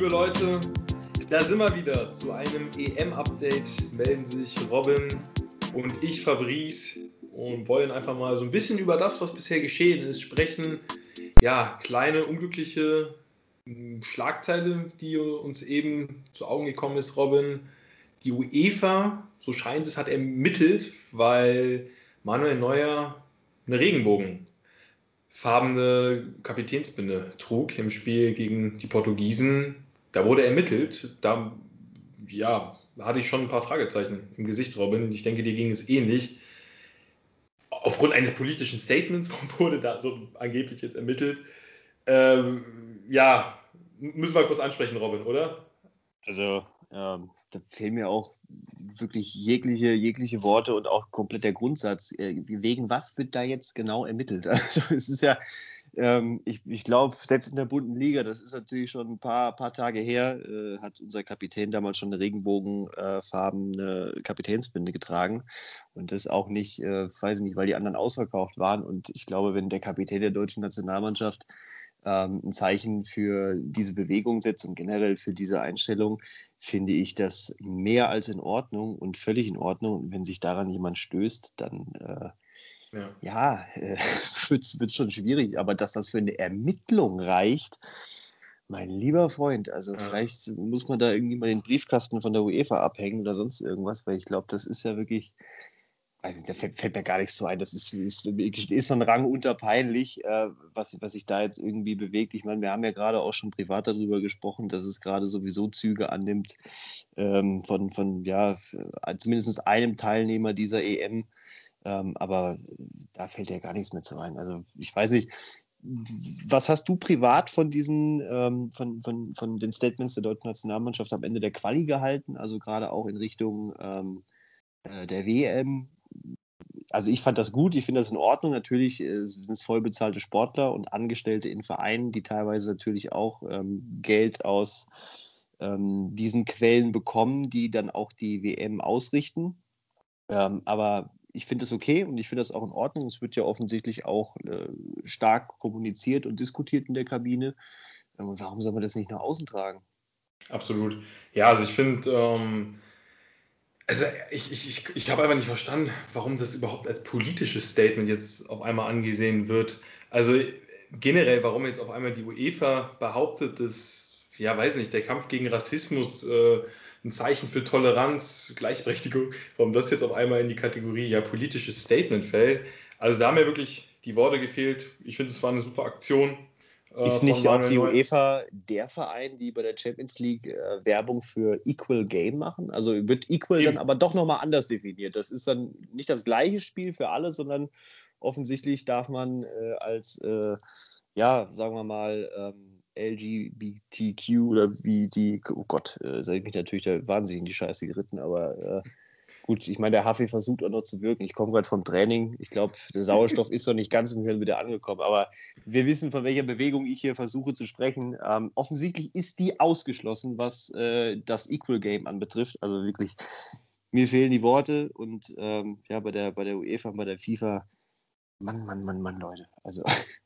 liebe Leute, da sind wir wieder. Zu einem EM-Update melden sich Robin und ich, Fabrice, und wollen einfach mal so ein bisschen über das, was bisher geschehen ist, sprechen. Ja, kleine unglückliche Schlagzeile, die uns eben zu Augen gekommen ist, Robin. Die UEFA, so scheint es, hat ermittelt, weil Manuel Neuer eine Regenbogenfarbene Kapitänsbinde trug im Spiel gegen die Portugiesen. Da wurde ermittelt. Da ja, hatte ich schon ein paar Fragezeichen im Gesicht, Robin. Ich denke, dir ging es ähnlich. Aufgrund eines politischen Statements wurde da so angeblich jetzt ermittelt. Ähm, ja, müssen wir kurz ansprechen, Robin, oder? Also, ähm, da fehlen mir auch wirklich jegliche, jegliche Worte und auch komplett der Grundsatz. Äh, wegen was wird da jetzt genau ermittelt? Also, es ist ja, ähm, ich, ich glaube, selbst in der bunten Liga, das ist natürlich schon ein paar, paar Tage her, äh, hat unser Kapitän damals schon eine regenbogenfarbene Kapitänsbinde getragen. Und das auch nicht, äh, weiß ich nicht, weil die anderen ausverkauft waren. Und ich glaube, wenn der Kapitän der deutschen Nationalmannschaft ähm, ein Zeichen für diese Bewegung setzt und generell für diese Einstellung, finde ich das mehr als in Ordnung und völlig in Ordnung. Und wenn sich daran jemand stößt, dann äh, ja, ja äh, wird es schon schwierig. Aber dass das für eine Ermittlung reicht, mein lieber Freund, also ja. vielleicht muss man da irgendwie mal den Briefkasten von der UEFA abhängen oder sonst irgendwas, weil ich glaube, das ist ja wirklich also da fällt, fällt, mir gar nichts so ein. Das ist, ist, ist so ein Rang unterpeinlich, äh, was, was sich da jetzt irgendwie bewegt. Ich meine, wir haben ja gerade auch schon privat darüber gesprochen, dass es gerade sowieso Züge annimmt ähm, von, von ja, zumindest einem Teilnehmer dieser EM. Ähm, aber da fällt ja gar nichts mehr zu ein. Also ich weiß nicht, was hast du privat von diesen, ähm, von, von, von den Statements der deutschen Nationalmannschaft am Ende der Quali gehalten? Also gerade auch in Richtung ähm, äh, der WM also ich fand das gut, ich finde das in Ordnung. Natürlich äh, sind es voll bezahlte Sportler und Angestellte in Vereinen, die teilweise natürlich auch ähm, Geld aus ähm, diesen Quellen bekommen, die dann auch die WM ausrichten. Ähm, aber ich finde das okay und ich finde das auch in Ordnung. Es wird ja offensichtlich auch äh, stark kommuniziert und diskutiert in der Kabine. Ähm, warum soll man das nicht nach außen tragen? Absolut. Ja, also ich finde ähm, also ich, ich, ich, ich habe einfach nicht verstanden, warum das überhaupt als politisches Statement jetzt auf einmal angesehen wird. Also generell, warum jetzt auf einmal die UEFA behauptet, dass, ja, weiß nicht, der Kampf gegen Rassismus äh, ein Zeichen für Toleranz, Gleichberechtigung, warum das jetzt auf einmal in die Kategorie ja politisches Statement fällt. Also da haben mir wirklich die Worte gefehlt. Ich finde, es war eine super Aktion. Äh, ist nicht auch die UEFA der Verein, die bei der Champions League äh, Werbung für Equal Game machen? Also wird Equal Eben. dann aber doch nochmal anders definiert. Das ist dann nicht das gleiche Spiel für alle, sondern offensichtlich darf man äh, als, äh, ja, sagen wir mal, ähm, LGBTQ oder wie die, oh Gott, äh, ich mich natürlich da wahnsinnig in die Scheiße geritten, aber äh, Gut, ich meine, der Hafi versucht auch noch zu wirken. Ich komme gerade vom Training. Ich glaube, der Sauerstoff ist noch nicht ganz im Hirn wieder angekommen. Aber wir wissen, von welcher Bewegung ich hier versuche zu sprechen. Ähm, offensichtlich ist die ausgeschlossen, was äh, das Equal Game anbetrifft. Also wirklich, mir fehlen die Worte. Und ähm, ja, bei der, bei der UEFA, bei der FIFA Mann, Mann, Mann, Mann, Leute. Also,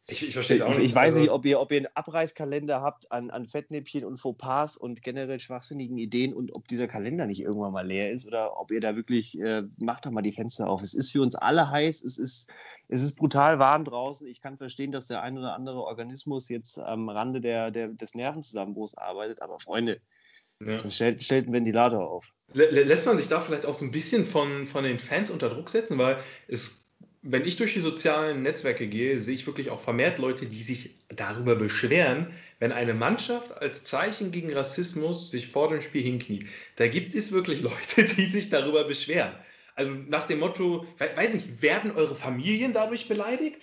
ich, ich verstehe es auch nicht. Ich weiß also, nicht, ob ihr, ob ihr einen Abreißkalender habt an, an Fettnäpfchen und Fauxpas und generell schwachsinnigen Ideen und ob dieser Kalender nicht irgendwann mal leer ist oder ob ihr da wirklich, äh, macht doch mal die Fenster auf. Es ist für uns alle heiß, es ist, es ist brutal warm draußen. Ich kann verstehen, dass der ein oder andere Organismus jetzt am Rande der, der, des Nervenzusammenbruchs arbeitet, aber Freunde, ja. Stellt, stellt einen Ventilator auf. Lässt man sich da vielleicht auch so ein bisschen von, von den Fans unter Druck setzen, weil es wenn ich durch die sozialen Netzwerke gehe, sehe ich wirklich auch vermehrt Leute, die sich darüber beschweren, wenn eine Mannschaft als Zeichen gegen Rassismus sich vor dem Spiel hinkniet. Da gibt es wirklich Leute, die sich darüber beschweren. Also nach dem Motto, weiß nicht, werden eure Familien dadurch beleidigt?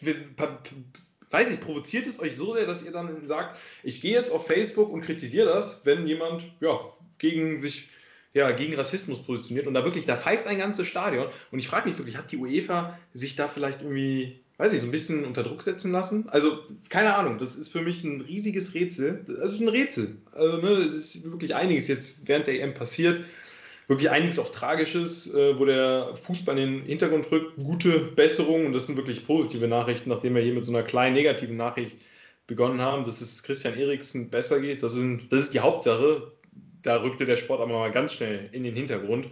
Weiß nicht, provoziert es euch so sehr, dass ihr dann sagt, ich gehe jetzt auf Facebook und kritisiere das, wenn jemand ja, gegen sich ja, gegen Rassismus positioniert und da wirklich, da pfeift ein ganzes Stadion. Und ich frage mich wirklich, hat die UEFA sich da vielleicht irgendwie, weiß ich, so ein bisschen unter Druck setzen lassen? Also, keine Ahnung, das ist für mich ein riesiges Rätsel. Das ist ein Rätsel. Also, ne, es ist wirklich einiges jetzt während der EM passiert. Wirklich einiges auch Tragisches, äh, wo der Fußball in den Hintergrund rückt. Gute Besserung und das sind wirklich positive Nachrichten, nachdem er hier mit so einer kleinen negativen Nachricht begonnen haben, dass es Christian Eriksen besser geht. Das, sind, das ist die Hauptsache. Da rückte der Sport aber mal ganz schnell in den Hintergrund.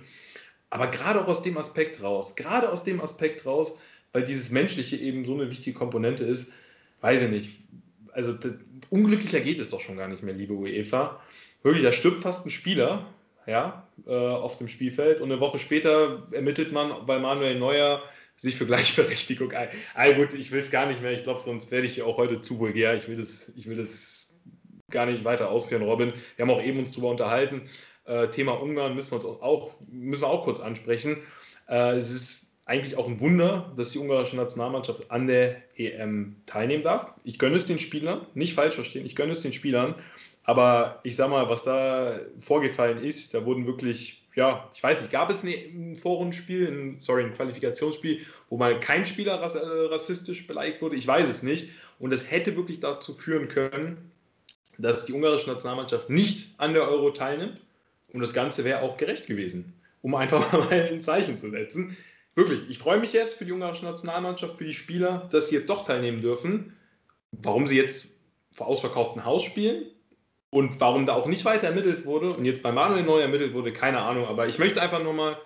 Aber gerade auch aus dem Aspekt raus, gerade aus dem Aspekt raus, weil dieses Menschliche eben so eine wichtige Komponente ist, weiß ich nicht. Also unglücklicher geht es doch schon gar nicht mehr, liebe UEFA. Wirklich, da stirbt fast ein Spieler, ja, äh, auf dem Spielfeld und eine Woche später ermittelt man bei Manuel Neuer sich für Gleichberechtigung ein. Ah, gut, ich will es gar nicht mehr. Ich glaube, sonst werde ich auch heute zu vulgär. Ich will das, ich will das gar nicht weiter ausführen, Robin. Wir haben auch eben uns darüber unterhalten. Äh, Thema Ungarn müssen wir uns auch, müssen wir auch kurz ansprechen. Äh, es ist eigentlich auch ein Wunder, dass die ungarische Nationalmannschaft an der EM teilnehmen darf. Ich gönne es den Spielern, nicht falsch verstehen, ich gönne es den Spielern. Aber ich sag mal, was da vorgefallen ist, da wurden wirklich, ja, ich weiß nicht, gab es ein Vorrundenspiel, ein, sorry, ein Qualifikationsspiel, wo mal kein Spieler äh, rassistisch beleidigt wurde? Ich weiß es nicht. Und das hätte wirklich dazu führen können, dass die ungarische Nationalmannschaft nicht an der Euro teilnimmt. Und das Ganze wäre auch gerecht gewesen, um einfach mal ein Zeichen zu setzen. Wirklich, ich freue mich jetzt für die ungarische Nationalmannschaft, für die Spieler, dass sie jetzt doch teilnehmen dürfen. Warum sie jetzt vor ausverkauftem Haus spielen, und warum da auch nicht weiter ermittelt wurde und jetzt bei Manuel neu ermittelt wurde, keine Ahnung. Aber ich möchte einfach nur mal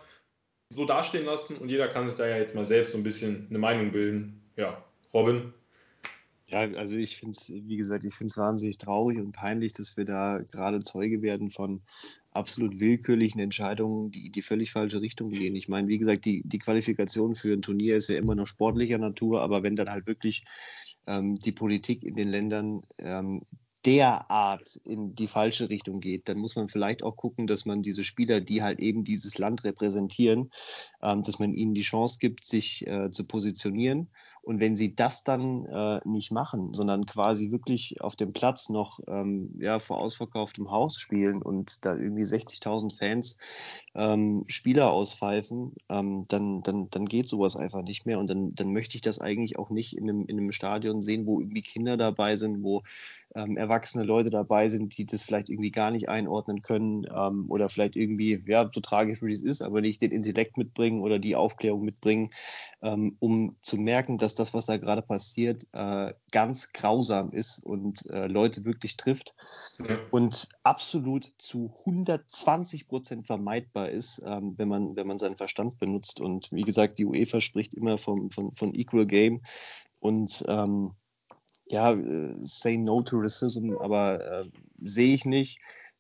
so dastehen lassen und jeder kann sich da ja jetzt mal selbst so ein bisschen eine Meinung bilden. Ja, Robin. Ja, also ich finde es, wie gesagt, ich finde es wahnsinnig traurig und peinlich, dass wir da gerade Zeuge werden von absolut willkürlichen Entscheidungen, die die völlig falsche Richtung gehen. Ich meine, wie gesagt, die, die Qualifikation für ein Turnier ist ja immer noch sportlicher Natur, aber wenn dann halt wirklich ähm, die Politik in den Ländern ähm, derart in die falsche Richtung geht, dann muss man vielleicht auch gucken, dass man diese Spieler, die halt eben dieses Land repräsentieren, ähm, dass man ihnen die Chance gibt, sich äh, zu positionieren und wenn sie das dann äh, nicht machen, sondern quasi wirklich auf dem Platz noch ähm, ja, vor ausverkauftem Haus spielen und da irgendwie 60.000 Fans ähm, Spieler auspfeifen, ähm, dann, dann, dann geht sowas einfach nicht mehr. Und dann, dann möchte ich das eigentlich auch nicht in einem, in einem Stadion sehen, wo irgendwie Kinder dabei sind, wo ähm, erwachsene Leute dabei sind, die das vielleicht irgendwie gar nicht einordnen können ähm, oder vielleicht irgendwie, ja, so tragisch wie es ist, aber nicht den Intellekt mitbringen oder die Aufklärung mitbringen, ähm, um zu merken, dass das, was da gerade passiert, äh, ganz grausam ist und äh, Leute wirklich trifft ja. und absolut zu 120 Prozent vermeidbar ist, ähm, wenn, man, wenn man seinen Verstand benutzt. Und wie gesagt, die UEFA spricht immer vom, von, von Equal Game und ähm, ja, äh, say no to racism, aber äh, sehe ich nicht.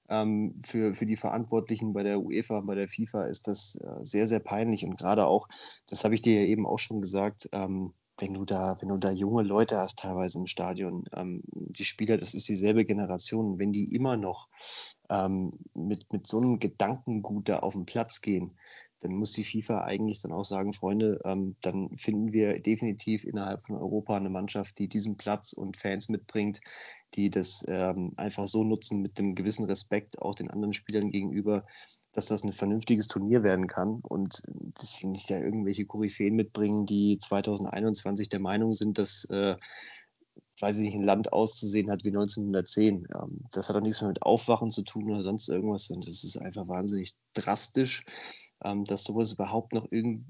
Ähm, für, für die Verantwortlichen bei der UEFA, bei der FIFA ist das äh, sehr, sehr peinlich und gerade auch, das habe ich dir ja eben auch schon gesagt, ähm, wenn du da, wenn du da junge Leute hast, teilweise im Stadion, ähm, die Spieler, das ist dieselbe Generation, wenn die immer noch ähm, mit, mit so einem Gedankengut da auf den Platz gehen, dann muss die FIFA eigentlich dann auch sagen, Freunde, ähm, dann finden wir definitiv innerhalb von Europa eine Mannschaft, die diesen Platz und Fans mitbringt, die das ähm, einfach so nutzen mit dem gewissen Respekt auch den anderen Spielern gegenüber, dass das ein vernünftiges Turnier werden kann und dass sie nicht ja irgendwelche Koryphäen mitbringen, die 2021 der Meinung sind, dass äh, weiß ich nicht, ein Land auszusehen hat wie 1910. Ähm, das hat auch nichts mehr mit Aufwachen zu tun oder sonst irgendwas, und das ist einfach wahnsinnig drastisch ähm, dass sowas überhaupt noch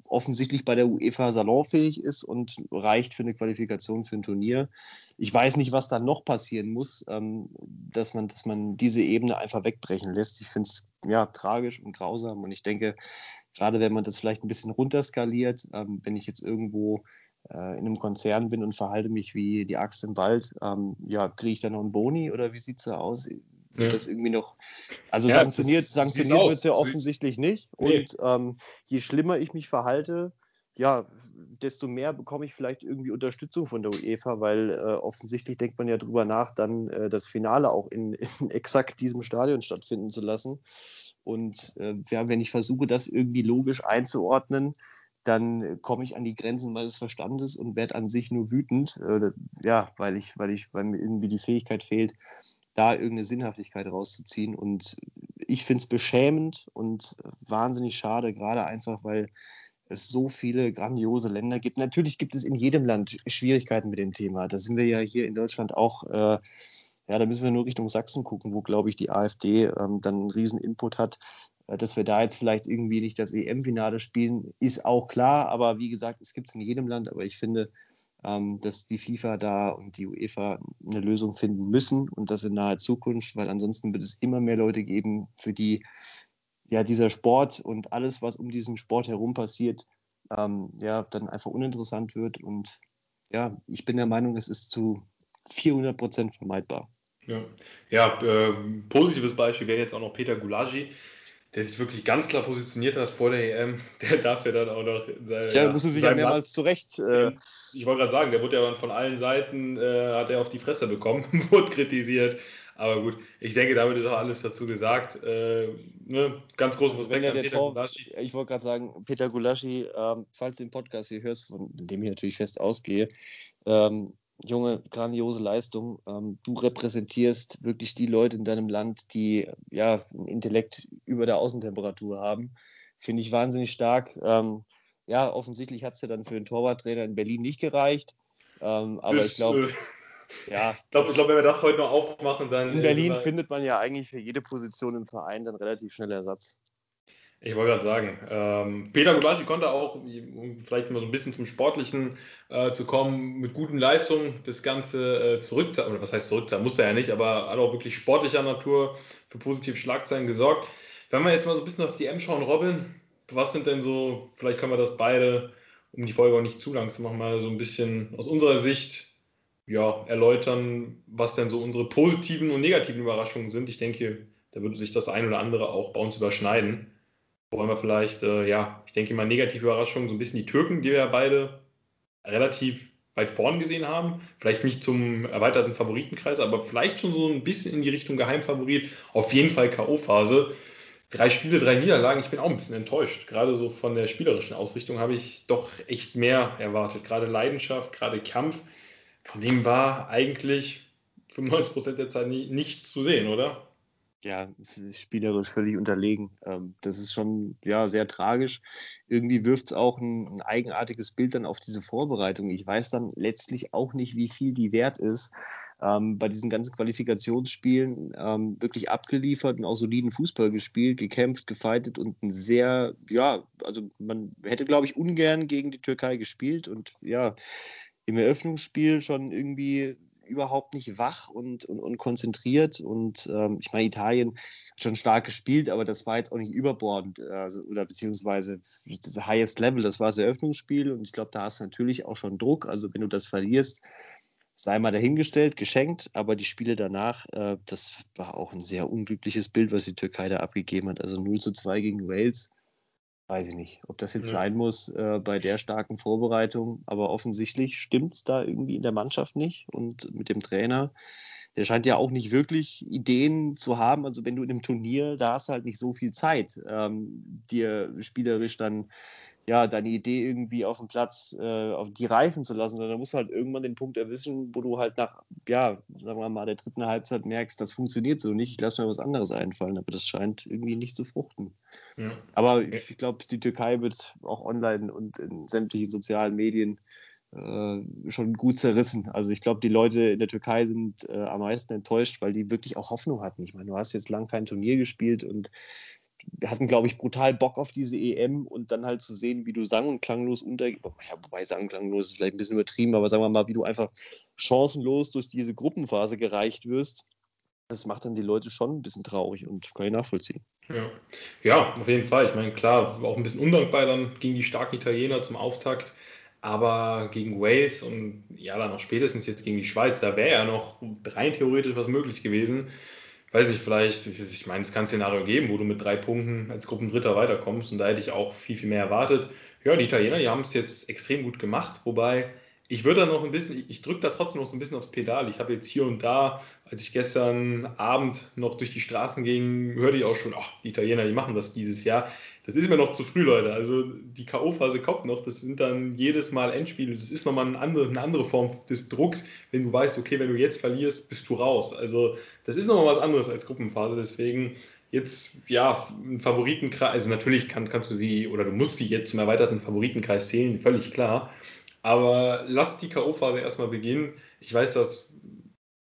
offensichtlich bei der UEFA salonfähig ist und reicht für eine Qualifikation für ein Turnier. Ich weiß nicht, was da noch passieren muss, ähm, dass, man, dass man diese Ebene einfach wegbrechen lässt. Ich finde es ja tragisch und grausam und ich denke, gerade wenn man das vielleicht ein bisschen runterskaliert, ähm, wenn ich jetzt irgendwo äh, in einem Konzern bin und verhalte mich wie die Axt im Wald, ähm, ja, kriege ich da noch einen Boni oder wie sieht es da aus? Ja. das irgendwie noch. Also ja, sanktioniert, sanktioniert wird es ja offensichtlich nicht. Nee. Und ähm, je schlimmer ich mich verhalte, ja, desto mehr bekomme ich vielleicht irgendwie Unterstützung von der UEFA, weil äh, offensichtlich denkt man ja drüber nach, dann äh, das Finale auch in, in, exakt diesem Stadion stattfinden zu lassen. Und äh, ja, wenn ich versuche, das irgendwie logisch einzuordnen, dann komme ich an die Grenzen meines Verstandes und werde an sich nur wütend, äh, ja, weil ich, weil ich, weil mir irgendwie die Fähigkeit fehlt, da irgendeine Sinnhaftigkeit rauszuziehen. Und ich finde es beschämend und wahnsinnig schade, gerade einfach, weil es so viele grandiose Länder gibt. Natürlich gibt es in jedem Land Schwierigkeiten mit dem Thema. Da sind wir ja hier in Deutschland auch, äh, ja, da müssen wir nur Richtung Sachsen gucken, wo, glaube ich, die AfD ähm, dann einen riesen Input hat. Äh, dass wir da jetzt vielleicht irgendwie nicht das EM-Finale spielen, ist auch klar. Aber wie gesagt, es gibt es in jedem Land. Aber ich finde, dass die FIFA da und die UEFA eine Lösung finden müssen und das in naher Zukunft, weil ansonsten wird es immer mehr Leute geben, für die ja dieser Sport und alles, was um diesen Sport herum passiert, ähm, ja, dann einfach uninteressant wird. Und ja, ich bin der Meinung, es ist zu 400 Prozent vermeidbar. Ja, ja äh, positives Beispiel wäre jetzt auch noch Peter Gulagi, der sich wirklich ganz klar positioniert hat vor der EM. Der darf ja dann auch noch. Seine, ja, ja musste sich ja mehrmals zurecht. Äh, ich wollte gerade sagen, der wurde ja dann von allen Seiten, äh, hat er auf die Fresse bekommen, wurde kritisiert. Aber gut, ich denke, damit ist auch alles dazu gesagt. Äh, ne? Ganz großen also Respekt an Peter Tor, Gulaschi. Ich wollte gerade sagen, Peter Gulaschi, ähm, falls du den Podcast hier hörst, von dem ich natürlich fest ausgehe, ähm, Junge, grandiose Leistung. Ähm, du repräsentierst wirklich die Leute in deinem Land, die ja ein Intellekt über der Außentemperatur haben. Finde ich wahnsinnig stark. Ähm, ja, offensichtlich hat es ja dann für den Torwarttrainer in Berlin nicht gereicht. Ähm, aber das, ich glaube. Äh ja, ich glaube, glaub, wenn wir das heute noch aufmachen, dann. In Berlin findet man ja eigentlich für jede Position im Verein dann relativ schnell Ersatz. Ich wollte gerade sagen, ähm, Peter Gulaschi konnte auch, um vielleicht mal so ein bisschen zum Sportlichen äh, zu kommen, mit guten Leistungen das Ganze äh, zurückzahlen, oder was heißt zurückzahlen, muss er ja nicht, aber hat auch wirklich sportlicher Natur für positive Schlagzeilen gesorgt. Wenn wir jetzt mal so ein bisschen auf die M schauen, Robin, was sind denn so, vielleicht können wir das beide, um die Folge auch nicht zu lang zu machen, mal so ein bisschen aus unserer Sicht ja, erläutern, was denn so unsere positiven und negativen Überraschungen sind. Ich denke, da würde sich das ein oder andere auch bei uns überschneiden. Wollen wir vielleicht, äh, ja, ich denke mal negative Überraschungen, so ein bisschen die Türken, die wir ja beide relativ weit vorn gesehen haben. Vielleicht nicht zum erweiterten Favoritenkreis, aber vielleicht schon so ein bisschen in die Richtung Geheimfavorit. Auf jeden Fall K.O.-Phase. Drei Spiele, drei Niederlagen. Ich bin auch ein bisschen enttäuscht. Gerade so von der spielerischen Ausrichtung habe ich doch echt mehr erwartet. Gerade Leidenschaft, gerade Kampf. Von dem war eigentlich 95 Prozent der Zeit nie, nichts zu sehen, oder? Ja, spielerisch völlig unterlegen. Ähm, das ist schon ja, sehr tragisch. Irgendwie wirft es auch ein, ein, eigenartiges Bild dann auf diese Vorbereitung. Ich weiß dann letztlich auch nicht, wie viel die wert ist. Ähm, bei diesen ganzen Qualifikationsspielen ähm, wirklich abgeliefert und auch soliden Fußball gespielt, gekämpft, gefeitet und ein sehr, ja, also man hätte, glaube ich, ungern gegen die Türkei gespielt und ja, im Eröffnungsspiel schon irgendwie überhaupt nicht wach und, und, und konzentriert. Und ähm, ich meine, Italien hat schon stark gespielt, aber das war jetzt auch nicht überbordend. Also, oder beziehungsweise das Highest Level, das war das Eröffnungsspiel. Und ich glaube, da hast du natürlich auch schon Druck. Also wenn du das verlierst, sei mal dahingestellt, geschenkt. Aber die Spiele danach, äh, das war auch ein sehr unglückliches Bild, was die Türkei da abgegeben hat. Also 0 zu 2 gegen Wales weiß ich nicht, ob das jetzt ja. sein muss äh, bei der starken Vorbereitung, aber offensichtlich stimmt es da irgendwie in der Mannschaft nicht und mit dem Trainer. Der scheint ja auch nicht wirklich Ideen zu haben. Also wenn du in einem Turnier, da hast du halt nicht so viel Zeit, ähm, dir spielerisch dann ja, deine Idee irgendwie auf dem Platz äh, auf die reifen zu lassen, sondern musst halt irgendwann den Punkt erwischen, wo du halt nach, ja, sagen wir mal, der dritten Halbzeit merkst, das funktioniert so nicht, ich lasse mir was anderes einfallen, aber das scheint irgendwie nicht zu fruchten. Ja. Aber ich glaube, die Türkei wird auch online und in sämtlichen sozialen Medien äh, schon gut zerrissen. Also ich glaube, die Leute in der Türkei sind äh, am meisten enttäuscht, weil die wirklich auch Hoffnung hatten. Ich meine, du hast jetzt lang kein Turnier gespielt und hatten, glaube ich, brutal Bock auf diese EM und dann halt zu sehen, wie du sang- und klanglos unter, ja, wobei sang- und klanglos ist vielleicht ein bisschen übertrieben, aber sagen wir mal, wie du einfach chancenlos durch diese Gruppenphase gereicht wirst, das macht dann die Leute schon ein bisschen traurig und kann ich nachvollziehen. Ja. ja, auf jeden Fall. Ich meine, klar, auch ein bisschen undankbar dann gegen die starken Italiener zum Auftakt, aber gegen Wales und ja, dann auch spätestens jetzt gegen die Schweiz, da wäre ja noch rein theoretisch was möglich gewesen weiß nicht, vielleicht, ich meine, es kann ein Szenario geben, wo du mit drei Punkten als Gruppendritter weiterkommst und da hätte ich auch viel, viel mehr erwartet. Ja, die Italiener, die haben es jetzt extrem gut gemacht, wobei ich würde da noch ein bisschen, ich drücke da trotzdem noch so ein bisschen aufs Pedal. Ich habe jetzt hier und da, als ich gestern Abend noch durch die Straßen ging, hörte ich auch schon, ach, die Italiener, die machen das dieses Jahr. Das ist mir noch zu früh, Leute. Also die K.O.-Phase kommt noch. Das sind dann jedes Mal Endspiele. Das ist nochmal eine andere, eine andere Form des Drucks, wenn du weißt, okay, wenn du jetzt verlierst, bist du raus. Also das ist nochmal was anderes als Gruppenphase. Deswegen jetzt, ja, ein Favoritenkreis, also natürlich kann, kannst du sie oder du musst sie jetzt zum erweiterten Favoritenkreis zählen, völlig klar. Aber lass die K.O.-Phase erstmal beginnen. Ich weiß, dass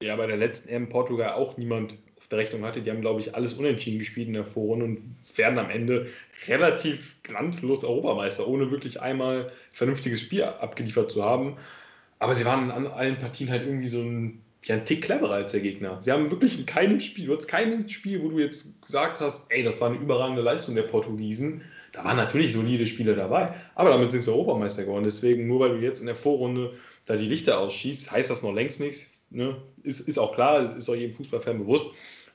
ja bei der letzten EM Portugal auch niemand auf der Rechnung hatte. Die haben, glaube ich, alles unentschieden gespielt in der Vorrunde und werden am Ende relativ glanzlos Europameister, ohne wirklich einmal ein vernünftiges Spiel abgeliefert zu haben. Aber sie waren an allen Partien halt irgendwie so ein, ja, ein Tick cleverer als der Gegner. Sie haben wirklich in keinem Spiel, du hast keinem Spiel, wo du jetzt gesagt hast, ey, das war eine überragende Leistung der Portugiesen. Da waren natürlich solide Spieler dabei, aber damit sind sie Europameister geworden. Deswegen, nur weil du jetzt in der Vorrunde da die Lichter ausschießt, heißt das noch längst nichts. Ne? Ist, ist auch klar, ist auch jedem Fußballfan bewusst.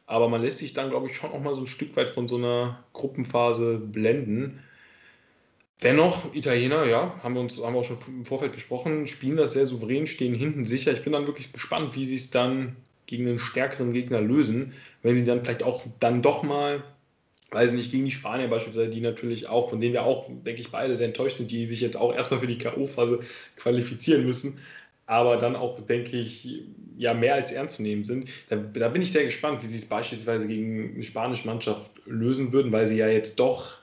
Aber man lässt sich dann, glaube ich, schon auch mal so ein Stück weit von so einer Gruppenphase blenden. Dennoch, Italiener, ja, haben wir uns haben wir auch schon im Vorfeld besprochen, spielen das sehr souverän, stehen hinten sicher. Ich bin dann wirklich gespannt, wie sie es dann gegen einen stärkeren Gegner lösen, wenn sie dann vielleicht auch dann doch mal, weiß nicht, gegen die Spanier beispielsweise, die natürlich auch, von denen wir auch, denke ich, beide sehr enttäuscht sind, die sich jetzt auch erstmal für die K.O.-Phase qualifizieren müssen, aber dann auch, denke ich, ja mehr als ernst zu nehmen sind. Da, da bin ich sehr gespannt, wie sie es beispielsweise gegen eine spanische Mannschaft lösen würden, weil sie ja jetzt doch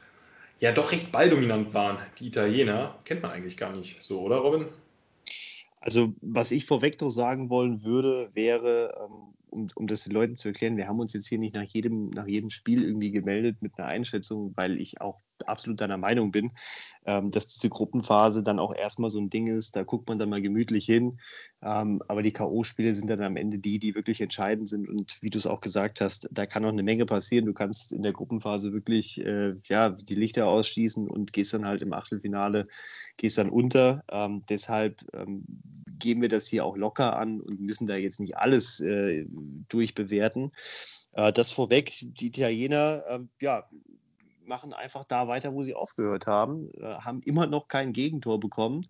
ja doch recht balldominant waren, die Italiener. Kennt man eigentlich gar nicht so, oder Robin? Also, was ich vorweg noch sagen wollen würde, wäre, ähm, um, um das den Leuten zu erklären, wir haben uns jetzt hier nicht nach jedem, nach jedem Spiel irgendwie gemeldet mit einer Einschätzung, weil ich auch absolut deiner Meinung bin, ähm, dass diese Gruppenphase dann auch erstmal so ein Ding ist, da guckt man dann mal gemütlich hin. Ähm, aber die K.O.-Spiele sind dann am Ende die, die wirklich entscheidend sind. Und wie du es auch gesagt hast, da kann auch eine Menge passieren. Du kannst in der Gruppenphase wirklich äh, ja, die Lichter ausschließen und gehst dann halt im Achtelfinale, gehst dann unter. Ähm, deshalb ähm, gehen wir das hier auch locker an und müssen da jetzt nicht alles äh, durchbewerten. Äh, das vorweg, die Italiener, äh, ja, machen einfach da weiter, wo sie aufgehört haben, äh, haben immer noch kein Gegentor bekommen.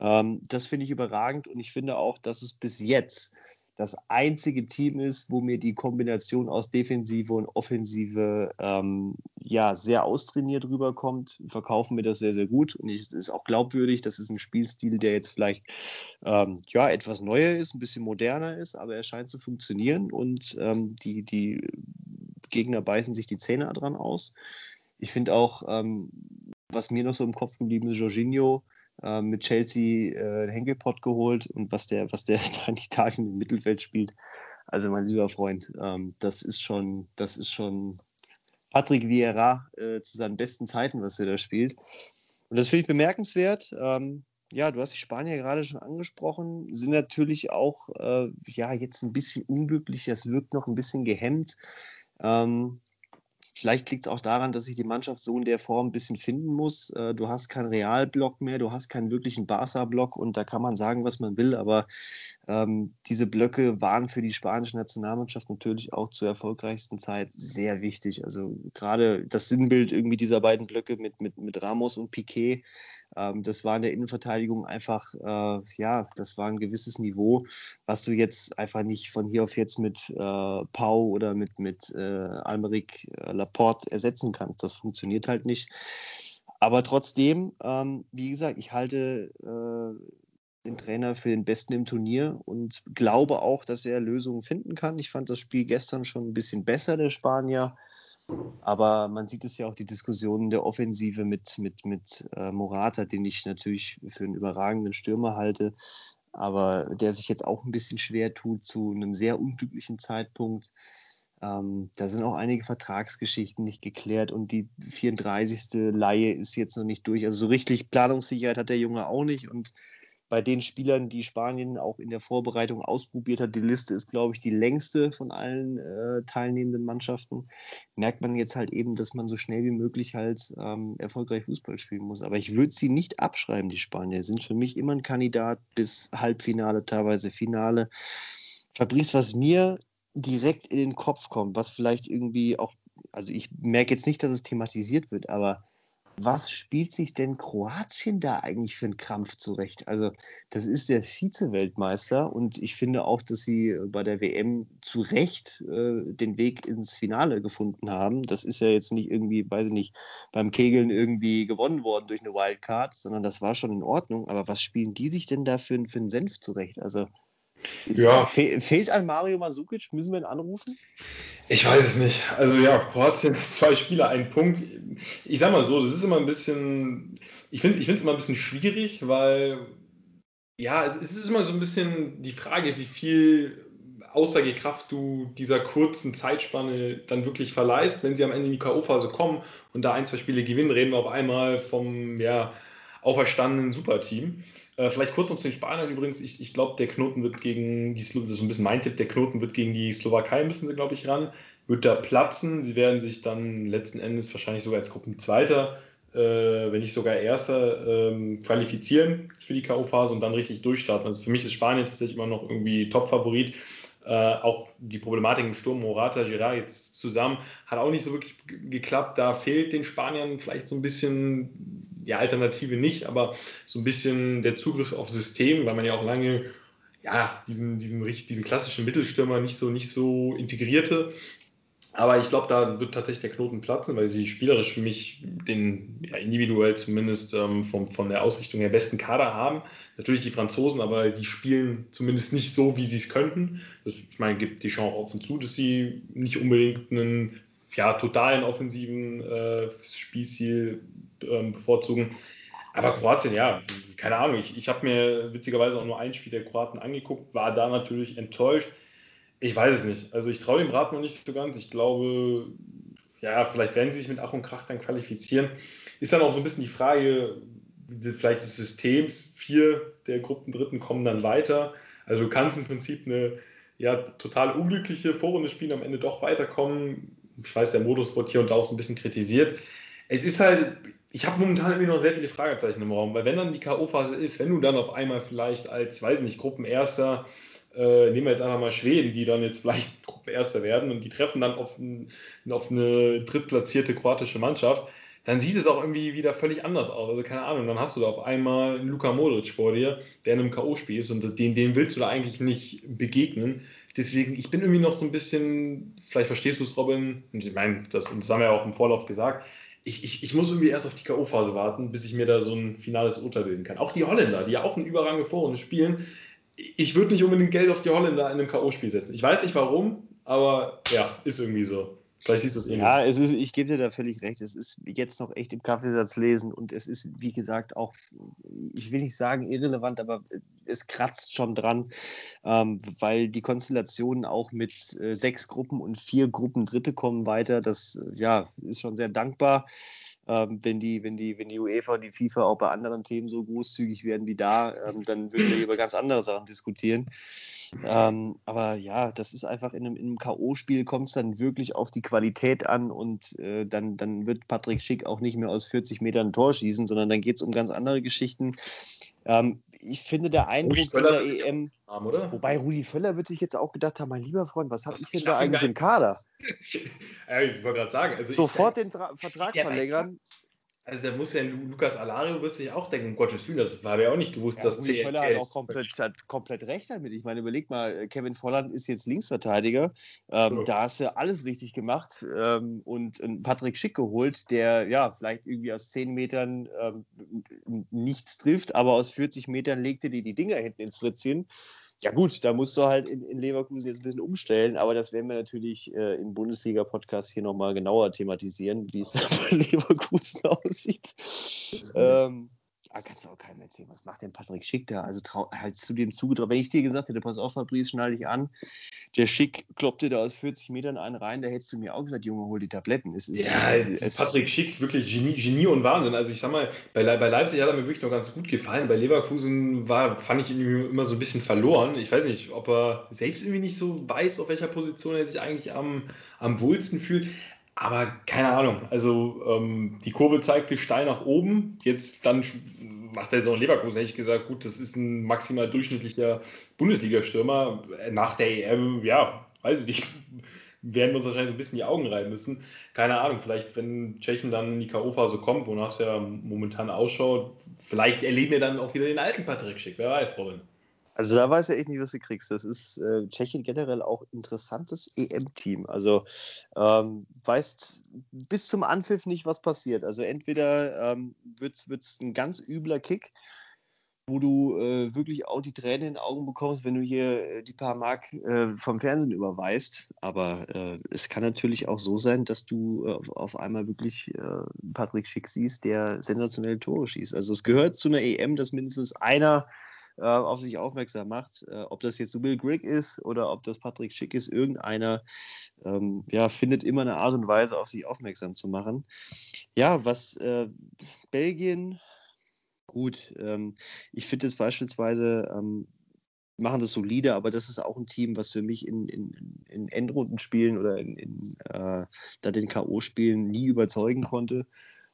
Ähm, das finde ich überragend und ich finde auch, dass es bis jetzt das einzige Team ist, wo mir die Kombination aus Defensive und Offensive ähm, ja sehr austrainiert rüberkommt, verkaufen mir das sehr, sehr gut. Und es ist auch glaubwürdig, das ist ein Spielstil, der jetzt vielleicht ähm, ja, etwas neuer ist, ein bisschen moderner ist, aber er scheint zu funktionieren und ähm, die, die Gegner beißen sich die Zähne dran aus. Ich finde auch, ähm, was mir noch so im Kopf geblieben ist, Jorginho äh, mit Chelsea äh, den Henkelpott geholt und was der, was der da in Italien im Mittelfeld spielt. Also mein lieber Freund, ähm, das ist schon, das ist schon Patrick Vieira äh, zu seinen besten Zeiten, was er da spielt. Und das finde ich bemerkenswert. Ähm, ja, du hast die Spanier gerade schon angesprochen, sind natürlich auch äh, ja jetzt ein bisschen unglücklich. Das wirkt noch ein bisschen gehemmt. Ähm, Vielleicht liegt es auch daran, dass sich die Mannschaft so in der Form ein bisschen finden muss. Äh, du hast keinen Realblock mehr, du hast keinen wirklichen Barca-Block und da kann man sagen, was man will, aber ähm, diese Blöcke waren für die spanische Nationalmannschaft natürlich auch zur erfolgreichsten Zeit sehr wichtig. Also gerade das Sinnbild irgendwie dieser beiden Blöcke mit, mit, mit Ramos und Piquet, ähm, das war in der Innenverteidigung einfach, äh, ja, das war ein gewisses Niveau, was du jetzt einfach nicht von hier auf jetzt mit äh, Pau oder mit, mit äh, Almeric äh, Laporte ersetzen kannst. Das funktioniert halt nicht. Aber trotzdem, ähm, wie gesagt, ich halte äh, den Trainer für den Besten im Turnier und glaube auch, dass er Lösungen finden kann. Ich fand das Spiel gestern schon ein bisschen besser, der Spanier. Aber man sieht es ja auch die Diskussionen der Offensive mit, mit, mit äh, Morata, den ich natürlich für einen überragenden Stürmer halte, aber der sich jetzt auch ein bisschen schwer tut zu einem sehr unglücklichen Zeitpunkt. Ähm, da sind auch einige Vertragsgeschichten nicht geklärt und die 34. Laie ist jetzt noch nicht durch. Also so richtig Planungssicherheit hat der Junge auch nicht und bei den Spielern, die Spanien auch in der Vorbereitung ausprobiert hat, die Liste ist, glaube ich, die längste von allen äh, teilnehmenden Mannschaften, merkt man jetzt halt eben, dass man so schnell wie möglich halt ähm, erfolgreich Fußball spielen muss. Aber ich würde sie nicht abschreiben, die Spanier sind für mich immer ein Kandidat bis Halbfinale, teilweise Finale. Fabrice, was mir direkt in den Kopf kommt, was vielleicht irgendwie auch, also ich merke jetzt nicht, dass es thematisiert wird, aber was spielt sich denn Kroatien da eigentlich für einen Krampf zurecht? Also, das ist der Vize-Weltmeister und ich finde auch, dass sie bei der WM zu Recht äh, den Weg ins Finale gefunden haben. Das ist ja jetzt nicht irgendwie, weiß ich nicht, beim Kegeln irgendwie gewonnen worden durch eine Wildcard, sondern das war schon in Ordnung. Aber was spielen die sich denn da für, für einen Senf zurecht? Also, ja. Fe fehlt an Mario Masukic? Müssen wir ihn anrufen? Ich weiß es nicht. Also ja, Kroatien, zwei Spieler, ein Punkt. Ich sag mal so, das ist immer ein bisschen, ich finde es immer ein bisschen schwierig, weil ja, es, es, ist immer so ein bisschen die Frage, wie viel Aussagekraft du dieser kurzen Zeitspanne dann wirklich verleihst, wenn sie am Ende in die K.O.-Phase kommen und da ein, zwei Spiele gewinnen, reden wir auf einmal vom ja, auferstandenen Superteam. Äh, vielleicht kurz noch zu den Spaniern übrigens. Ich, ich glaube, der Knoten wird gegen die Slo das ist ein bisschen mein Tipp, der Knoten wird gegen die Slowakei müssen sie, glaube ich, ran. Wird da platzen. Sie werden sich dann letzten Endes wahrscheinlich sogar als Gruppenzweiter, äh, wenn nicht sogar Erster, ähm, qualifizieren für die K.O.-Phase und dann richtig durchstarten. Also für mich ist Spanien tatsächlich immer noch irgendwie Top-Favorit. Äh, auch die Problematik im Sturm Morata, Girard jetzt zusammen, hat auch nicht so wirklich geklappt. Da fehlt den Spaniern vielleicht so ein bisschen, die Alternative nicht, aber so ein bisschen der Zugriff auf System, weil man ja auch lange ja, diesen, diesen, diesen klassischen Mittelstürmer nicht so, nicht so integrierte. Aber ich glaube, da wird tatsächlich der Knoten platzen, weil sie spielerisch für mich den ja, individuell zumindest ähm, vom, von der Ausrichtung her besten Kader haben. Natürlich die Franzosen, aber die spielen zumindest nicht so, wie sie es könnten. Das, ich meine, gibt die Chance offen zu, dass sie nicht unbedingt einen ja, totalen offensiven äh, Spielstil äh, bevorzugen. Aber Kroatien, ja, keine Ahnung. Ich, ich habe mir witzigerweise auch nur ein Spiel der Kroaten angeguckt, war da natürlich enttäuscht ich weiß es nicht. Also ich traue dem Rat noch nicht so ganz. Ich glaube, ja, vielleicht werden sie sich mit Ach und Krach dann qualifizieren. Ist dann auch so ein bisschen die Frage, vielleicht des Systems. Vier der Gruppen Dritten kommen dann weiter. Also du kannst im Prinzip eine ja, total unglückliche Vorrunde spielen, am Ende doch weiterkommen. Ich weiß, der Modus wird hier und da auch so ein bisschen kritisiert. Es ist halt, ich habe momentan irgendwie noch sehr viele Fragezeichen im Raum, weil wenn dann die K.O.-Phase ist, wenn du dann auf einmal vielleicht als, weiß nicht, Gruppenerster äh, nehmen wir jetzt einfach mal Schweden, die dann jetzt vielleicht Gruppenerster werden und die treffen dann auf, ein, auf eine drittplatzierte kroatische Mannschaft, dann sieht es auch irgendwie wieder völlig anders aus. Also keine Ahnung, dann hast du da auf einmal einen Luka Modric vor dir, der in einem K.O.-Spiel ist und den, den willst du da eigentlich nicht begegnen. Deswegen, ich bin irgendwie noch so ein bisschen, vielleicht verstehst du es, Robin, und ich meine, das, das haben wir ja auch im Vorlauf gesagt, ich, ich, ich, muss irgendwie erst auf die K.O.-Phase warten, bis ich mir da so ein finales Urteil bilden kann. Auch die Holländer, die ja auch eine überragende Vorrunde spielen, ich würde nicht unbedingt Geld auf die Holländer in einem K.O.-Spiel setzen. Ich weiß nicht warum, aber ja, ist irgendwie so. Vielleicht siehst du es ähnlich. Ja, es ist, ich gebe dir da völlig recht. Es ist jetzt noch echt im Kaffeesatz lesen und es ist, wie gesagt, auch, ich will nicht sagen irrelevant, aber es kratzt schon dran, ähm, weil die Konstellationen auch mit äh, sechs Gruppen und vier Gruppen Dritte kommen weiter. Das ja, ist schon sehr dankbar ähm, wenn, die, wenn, die, wenn die UEFA und die FIFA auch bei anderen Themen so großzügig werden wie da, ähm, dann würden wir über ganz andere Sachen diskutieren. Ähm, aber ja, das ist einfach in einem, einem K.O.-Spiel kommt es dann wirklich auf die Qualität an und äh, dann, dann wird Patrick Schick auch nicht mehr aus 40 Metern ein Tor schießen, sondern dann geht es um ganz andere Geschichten. Ähm, ich finde, der Eindruck dieser EM, haben, wobei Rudi Völler wird sich jetzt auch gedacht haben, mein lieber Freund, was habe ich denn da eigentlich im Kader? ich wollte gerade sagen. Also Sofort ich, den Tra Vertrag verlängern. Also da muss ja Lukas Alario wird sich auch denken, um Gottes Willen, das habe ich auch nicht gewusst, ja, dass Rudi Völler hat auch komplett, hat komplett recht damit. Ich meine, überleg mal, Kevin Volland ist jetzt Linksverteidiger, ähm, ja. da hast du alles richtig gemacht ähm, und Patrick Schick geholt, der ja vielleicht irgendwie aus 10 Metern ähm, nichts trifft, aber aus 40 Metern legte die die Dinger hinten ins Fritzchen. Ja gut, da musst du halt in, in, Leverkusen jetzt ein bisschen umstellen, aber das werden wir natürlich äh, im Bundesliga-Podcast hier nochmal genauer thematisieren, wie es bei Leverkusen aussieht. Ähm, Ah, kannst du auch keinem erzählen. Was macht denn Patrick Schick da? Also halt zu dem Zuge drauf. Wenn ich dir gesagt hätte, pass auf, Fabrice, schnall dich an. Der Schick kloppte da aus 40 Metern einen rein, da hättest du mir auch gesagt, Junge, hol die Tabletten. Es ist, ja, es Patrick Schick, wirklich Genie, Genie und Wahnsinn. Also ich sag mal, bei, bei Leipzig hat er mir wirklich noch ganz gut gefallen. Bei Leverkusen war, fand ich ihn immer so ein bisschen verloren. Ich weiß nicht, ob er selbst irgendwie nicht so weiß, auf welcher Position er sich eigentlich am, am wohlsten fühlt. Aber keine Ahnung. Also ähm, die Kurve zeigte steil nach oben. Jetzt dann macht er so ein Leverkusen, hätte ich gesagt, gut, das ist ein maximal durchschnittlicher Bundesliga-Stürmer. Nach der EM, ja, weiß ich nicht, werden wir uns wahrscheinlich ein bisschen die Augen reiben müssen. Keine Ahnung, vielleicht, wenn Tschechien dann in die K.O.-Phase kommt, wonach es ja momentan ausschaut, vielleicht erleben wir dann auch wieder den alten Patrick Schick. Wer weiß, Robin. Also da weiß er echt nicht, was du kriegst. Das ist äh, Tschechien generell auch interessantes EM-Team. Also ähm, weißt bis zum Anpfiff nicht, was passiert. Also entweder ähm, wird es ein ganz übler Kick, wo du äh, wirklich auch die Tränen in den Augen bekommst, wenn du hier äh, die paar Mark äh, vom Fernsehen überweist. Aber äh, es kann natürlich auch so sein, dass du äh, auf einmal wirklich äh, Patrick Schick siehst, der sensationelle Tore schießt. Also es gehört zu einer EM, dass mindestens einer äh, auf sich aufmerksam macht. Äh, ob das jetzt Will Grigg ist oder ob das Patrick Schick ist, irgendeiner ähm, ja, findet immer eine Art und Weise, auf sich aufmerksam zu machen. Ja, was äh, Belgien, gut. Ähm, ich finde es beispielsweise, ähm, machen das solide, aber das ist auch ein Team, was für mich in, in, in Endrundenspielen oder in, in äh, da den K.O.-Spielen nie überzeugen konnte.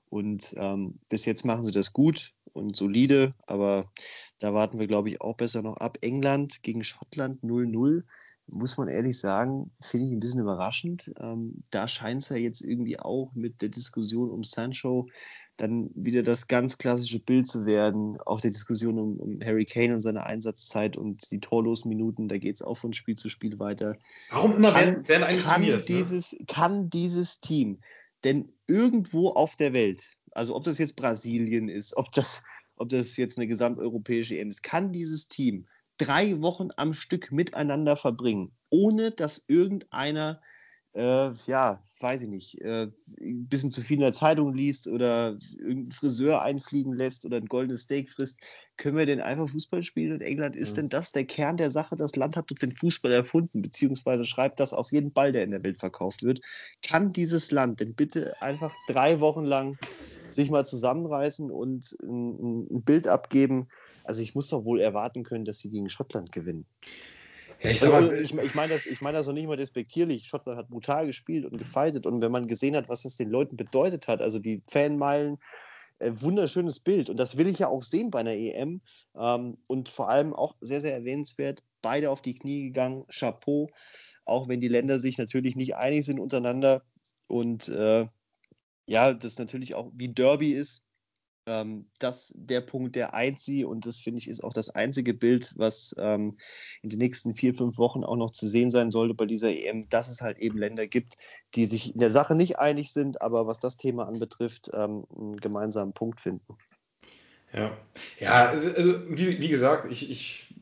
Und ähm, bis jetzt machen sie das gut und solide, aber da warten wir, glaube ich, auch besser noch ab. England gegen Schottland 0-0 muss man ehrlich sagen, finde ich ein bisschen überraschend. Ähm, da scheint es ja jetzt irgendwie auch mit der Diskussion um Sancho dann wieder das ganz klassische Bild zu werden. Auch die Diskussion um, um Harry Kane und seine Einsatzzeit und die torlosen Minuten, da geht es auch von Spiel zu Spiel weiter. Warum immer kann, werden eigentlich kann ne? dieses, ne? kann dieses Team denn irgendwo auf der Welt, also ob das jetzt Brasilien ist, ob das, ob das jetzt eine gesamteuropäische EM ist, kann dieses Team drei Wochen am Stück miteinander verbringen, ohne dass irgendeiner, äh, ja, weiß ich nicht, äh, ein bisschen zu viel in der Zeitung liest oder irgendeinen Friseur einfliegen lässt oder ein goldenes Steak frisst. Können wir denn einfach Fußball spielen in England? Ist ja. denn das der Kern der Sache? Das Land hat doch den Fußball erfunden, beziehungsweise schreibt das auf jeden Ball, der in der Welt verkauft wird. Kann dieses Land denn bitte einfach drei Wochen lang sich mal zusammenreißen und ein, ein Bild abgeben, also ich muss doch wohl erwarten können, dass sie gegen Schottland gewinnen. Ja, ich, also, ich, ich meine das, ich mein das noch nicht mal despektierlich. Schottland hat brutal gespielt und gefeitet. Und wenn man gesehen hat, was das den Leuten bedeutet hat, also die Fanmeilen, äh, wunderschönes Bild. Und das will ich ja auch sehen bei einer EM. Ähm, und vor allem auch sehr, sehr erwähnenswert, beide auf die Knie gegangen. Chapeau. Auch wenn die Länder sich natürlich nicht einig sind untereinander. Und äh, ja, das natürlich auch wie Derby ist ähm, das der Punkt, der eint sie und das finde ich ist auch das einzige Bild, was ähm, in den nächsten vier, fünf Wochen auch noch zu sehen sein sollte bei dieser EM, dass es halt eben Länder gibt, die sich in der Sache nicht einig sind, aber was das Thema anbetrifft, ähm, einen gemeinsamen Punkt finden. Ja, ja also, wie, wie gesagt, ich, ich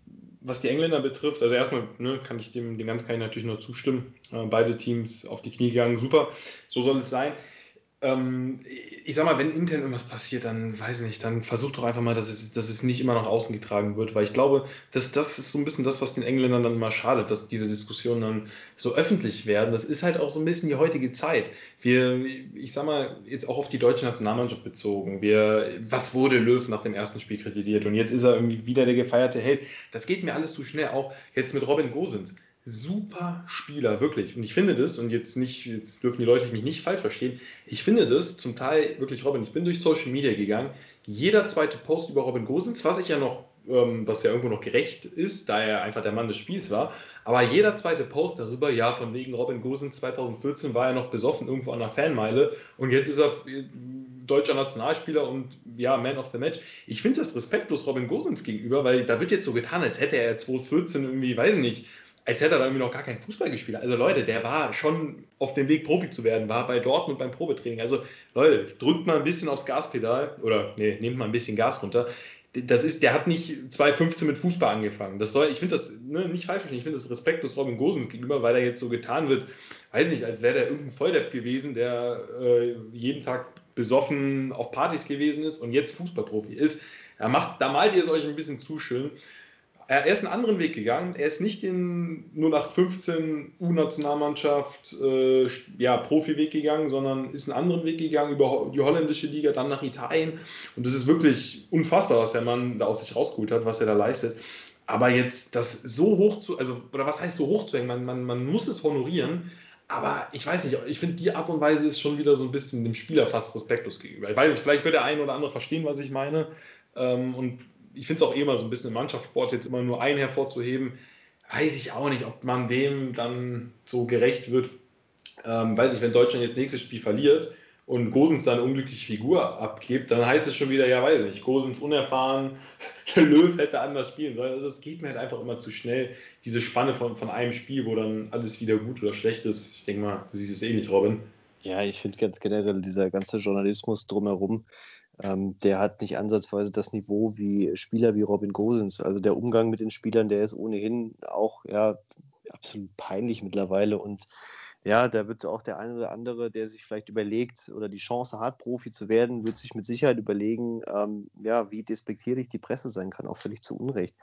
was die Engländer betrifft, also erstmal ne, kann ich dem, dem Ganzen natürlich nur zustimmen. Äh, beide Teams auf die Knie gegangen, super, so soll es sein ähm, ich sag mal, wenn intern irgendwas passiert, dann weiß ich nicht, dann versucht doch einfach mal, dass es, dass es nicht immer nach außen getragen wird, weil ich glaube, dass das ist so ein bisschen das, was den Engländern dann mal schadet, dass diese Diskussionen dann so öffentlich werden. Das ist halt auch so ein bisschen die heutige Zeit. Wir, ich sag mal, jetzt auch auf die deutsche Nationalmannschaft bezogen. Wir, was wurde Löw nach dem ersten Spiel kritisiert und jetzt ist er irgendwie wieder der gefeierte Held. Das geht mir alles zu schnell, auch jetzt mit Robin Gosens super Spieler, wirklich. Und ich finde das, und jetzt nicht, jetzt dürfen die Leute mich nicht falsch verstehen, ich finde das zum Teil wirklich, Robin, ich bin durch Social Media gegangen, jeder zweite Post über Robin Gosens, was ich ja noch, ähm, was ja irgendwo noch gerecht ist, da er einfach der Mann des Spiels war, aber jeder zweite Post darüber, ja, von wegen Robin Gosens 2014 war er noch besoffen irgendwo an der Fanmeile und jetzt ist er äh, deutscher Nationalspieler und ja, Man of the Match. Ich finde das respektlos Robin Gosens gegenüber, weil da wird jetzt so getan, als hätte er 2014 irgendwie, weiß ich nicht, als hätte er da irgendwie noch gar keinen Fußball gespielt. Also Leute, der war schon auf dem Weg, Profi zu werden, war bei Dortmund beim Probetraining. Also Leute, drückt mal ein bisschen aufs Gaspedal oder nee, nehmt mal ein bisschen Gas runter. Das ist, der hat nicht 2015 mit Fußball angefangen. Das soll, ich finde das ne, nicht falsch ich finde das respektlos Robin Gosens gegenüber, weil er jetzt so getan wird, weiß nicht, als wäre der irgendein Volldepp gewesen, der äh, jeden Tag besoffen auf Partys gewesen ist und jetzt Fußballprofi ist. Da, macht, da malt ihr es euch ein bisschen zu schön. Er ist einen anderen Weg gegangen. Er ist nicht den 0815 U-Nationalmannschaft äh, ja, Profi-Weg gegangen, sondern ist einen anderen Weg gegangen über die holländische Liga, dann nach Italien. Und das ist wirklich unfassbar, was der Mann da aus sich rausgeholt hat, was er da leistet. Aber jetzt das so hoch zu, also, oder was heißt so hoch zu hängen? Man, man, man muss es honorieren. Aber ich weiß nicht, ich finde, die Art und Weise ist schon wieder so ein bisschen dem Spieler fast respektlos gegenüber. Ich weiß nicht, vielleicht wird der eine oder andere verstehen, was ich meine. Ähm, und ich finde es auch eh immer so ein bisschen im Mannschaftssport jetzt immer nur einen hervorzuheben, weiß ich auch nicht, ob man dem dann so gerecht wird. Ähm, weiß ich, wenn Deutschland jetzt nächstes Spiel verliert und Gosens dann unglückliche Figur abgibt, dann heißt es schon wieder, ja, weiß ich nicht, Gosens unerfahren, der Löw hätte anders spielen sollen. Also es geht mir halt einfach immer zu schnell, diese Spanne von, von einem Spiel, wo dann alles wieder gut oder schlecht ist. Ich denke mal, du siehst es eh nicht, Robin. Ja, ich finde ganz generell dieser ganze Journalismus drumherum, ähm, der hat nicht ansatzweise das Niveau wie Spieler wie Robin Gosens. Also der Umgang mit den Spielern, der ist ohnehin auch ja absolut peinlich mittlerweile und ja, da wird auch der eine oder andere, der sich vielleicht überlegt oder die Chance hat, Profi zu werden, wird sich mit Sicherheit überlegen, ähm, ja, wie despektierlich die Presse sein kann, auch völlig zu Unrecht.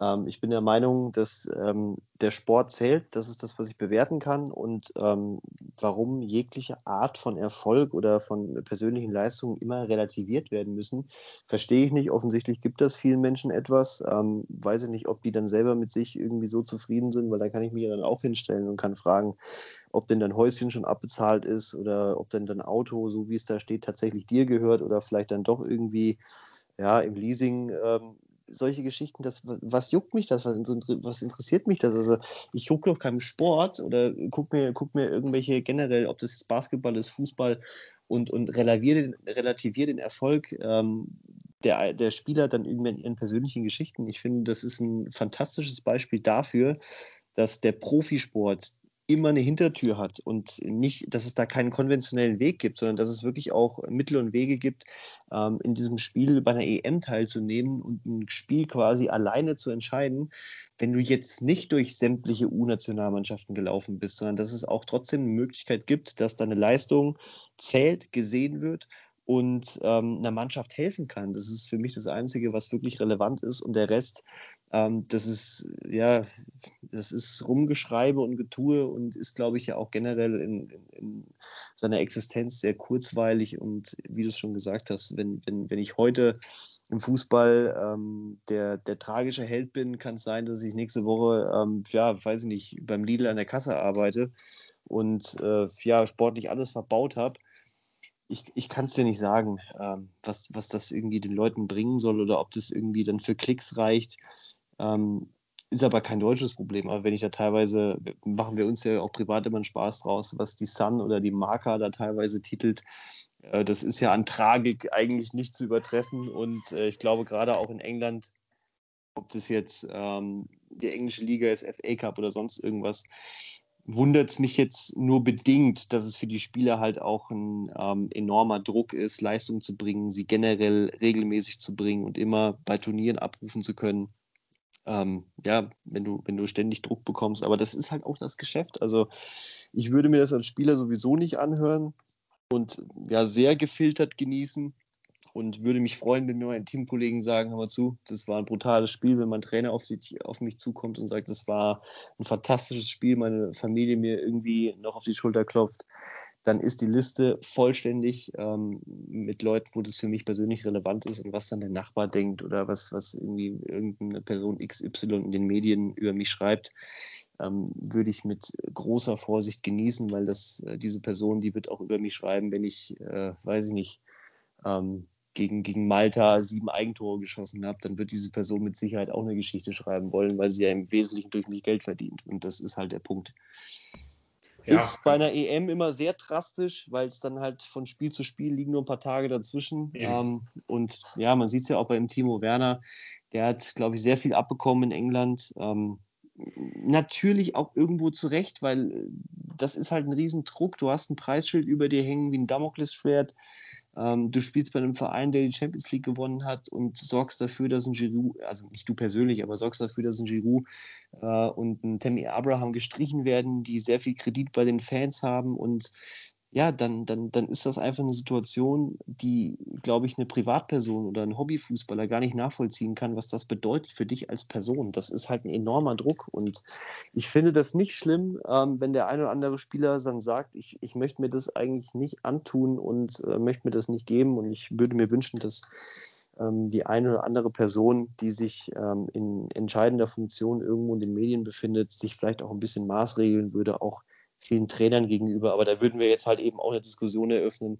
Ähm, ich bin der Meinung, dass ähm, der Sport zählt, das ist das, was ich bewerten kann und ähm, warum jegliche Art von Erfolg oder von persönlichen Leistungen immer relativiert werden müssen, verstehe ich nicht. Offensichtlich gibt das vielen Menschen etwas. Ähm, weiß ich nicht, ob die dann selber mit sich irgendwie so zufrieden sind, weil da kann ich mich dann auch hinstellen und kann fragen, ob denn dein Häuschen schon abbezahlt ist oder ob denn dein Auto, so wie es da steht, tatsächlich dir gehört oder vielleicht dann doch irgendwie ja, im Leasing ähm, solche Geschichten, das, was juckt mich das, was, was interessiert mich das? Also ich gucke doch keinen Sport oder gucke mir, guck mir irgendwelche generell, ob das jetzt Basketball ist, Fußball und, und relativiere den, Erfolg ähm, der, der Spieler dann irgendwann in ihren persönlichen Geschichten. Ich finde, das ist ein fantastisches Beispiel dafür, dass der Profisport immer eine Hintertür hat und nicht, dass es da keinen konventionellen Weg gibt, sondern dass es wirklich auch Mittel und Wege gibt, ähm, in diesem Spiel bei einer EM teilzunehmen und ein Spiel quasi alleine zu entscheiden, wenn du jetzt nicht durch sämtliche U-Nationalmannschaften gelaufen bist, sondern dass es auch trotzdem eine Möglichkeit gibt, dass deine Leistung zählt, gesehen wird und ähm, einer Mannschaft helfen kann. Das ist für mich das Einzige, was wirklich relevant ist und der Rest ähm, das ist, ja, das ist Rumgeschreibe und Getue und ist, glaube ich, ja auch generell in, in, in, seiner Existenz sehr kurzweilig. Und wie du es schon gesagt hast, wenn, wenn, wenn ich heute im Fußball ähm, der, der tragische Held bin, kann es sein, dass ich nächste Woche, ähm, ja, weiß ich nicht, beim Lidl an der Kasse arbeite und äh, ja, sportlich alles verbaut habe ich, ich kann es dir nicht sagen, ähm, was, was das irgendwie den Leuten bringen soll oder ob das irgendwie dann für Klicks reicht. Ähm, ist aber kein deutsches Problem. Aber wenn ich da teilweise, machen wir uns ja auch privat immer einen Spaß draus, was die Sun oder die Marker da teilweise titelt, äh, das ist ja an Tragik eigentlich nicht zu übertreffen. Und äh, ich glaube, gerade auch in England, ob das jetzt ähm, die englische Liga ist, FA Cup oder sonst irgendwas, wundert es mich jetzt nur bedingt, dass es für die Spieler halt auch ein ähm, enormer Druck ist, Leistung zu bringen, sie generell regelmäßig zu bringen und immer bei Turnieren abrufen zu können ähm, ja, wenn du, wenn du ständig Druck bekommst. Aber das ist halt auch das Geschäft. Also ich würde mir das als Spieler sowieso nicht anhören und ja, sehr gefiltert genießen und würde mich freuen, wenn mir meine Teamkollegen sagen, hör mal zu, das war ein brutales Spiel, wenn mein Trainer auf, die, auf mich zukommt und sagt, das war ein fantastisches Spiel, meine Familie mir irgendwie noch auf die Schulter klopft dann ist die Liste vollständig ähm, mit Leuten, wo das für mich persönlich relevant ist und was dann der Nachbar denkt oder was, was irgendwie irgendeine Person XY in den Medien über mich schreibt, ähm, würde ich mit großer Vorsicht genießen, weil das äh, diese Person, die wird auch über mich schreiben, wenn ich, äh, weiß ich nicht, ähm, gegen, gegen Malta sieben Eigentore geschossen habe, dann wird diese Person mit Sicherheit auch eine Geschichte schreiben wollen, weil sie ja im Wesentlichen durch mich Geld verdient. Und das ist halt der Punkt. Ja. Ist bei einer EM immer sehr drastisch, weil es dann halt von Spiel zu Spiel liegen nur ein paar Tage dazwischen. Ähm, und ja, man sieht es ja auch beim Timo Werner. Der hat, glaube ich, sehr viel abbekommen in England. Ähm, natürlich auch irgendwo zurecht, weil äh, das ist halt ein Riesendruck. Du hast ein Preisschild über dir hängen wie ein Damoklesschwert. Ähm, du spielst bei einem Verein, der die Champions League gewonnen hat und sorgst dafür, dass ein Giroud, also nicht du persönlich, aber sorgst dafür, dass ein Giroud äh, und ein Tammy Abraham gestrichen werden, die sehr viel Kredit bei den Fans haben und ja, dann, dann, dann ist das einfach eine Situation, die, glaube ich, eine Privatperson oder ein Hobbyfußballer gar nicht nachvollziehen kann, was das bedeutet für dich als Person. Das ist halt ein enormer Druck. Und ich finde das nicht schlimm, ähm, wenn der ein oder andere Spieler dann sagt, ich, ich möchte mir das eigentlich nicht antun und äh, möchte mir das nicht geben. Und ich würde mir wünschen, dass ähm, die eine oder andere Person, die sich ähm, in entscheidender Funktion irgendwo in den Medien befindet, sich vielleicht auch ein bisschen maßregeln würde, auch vielen Trainern gegenüber. Aber da würden wir jetzt halt eben auch eine Diskussion eröffnen.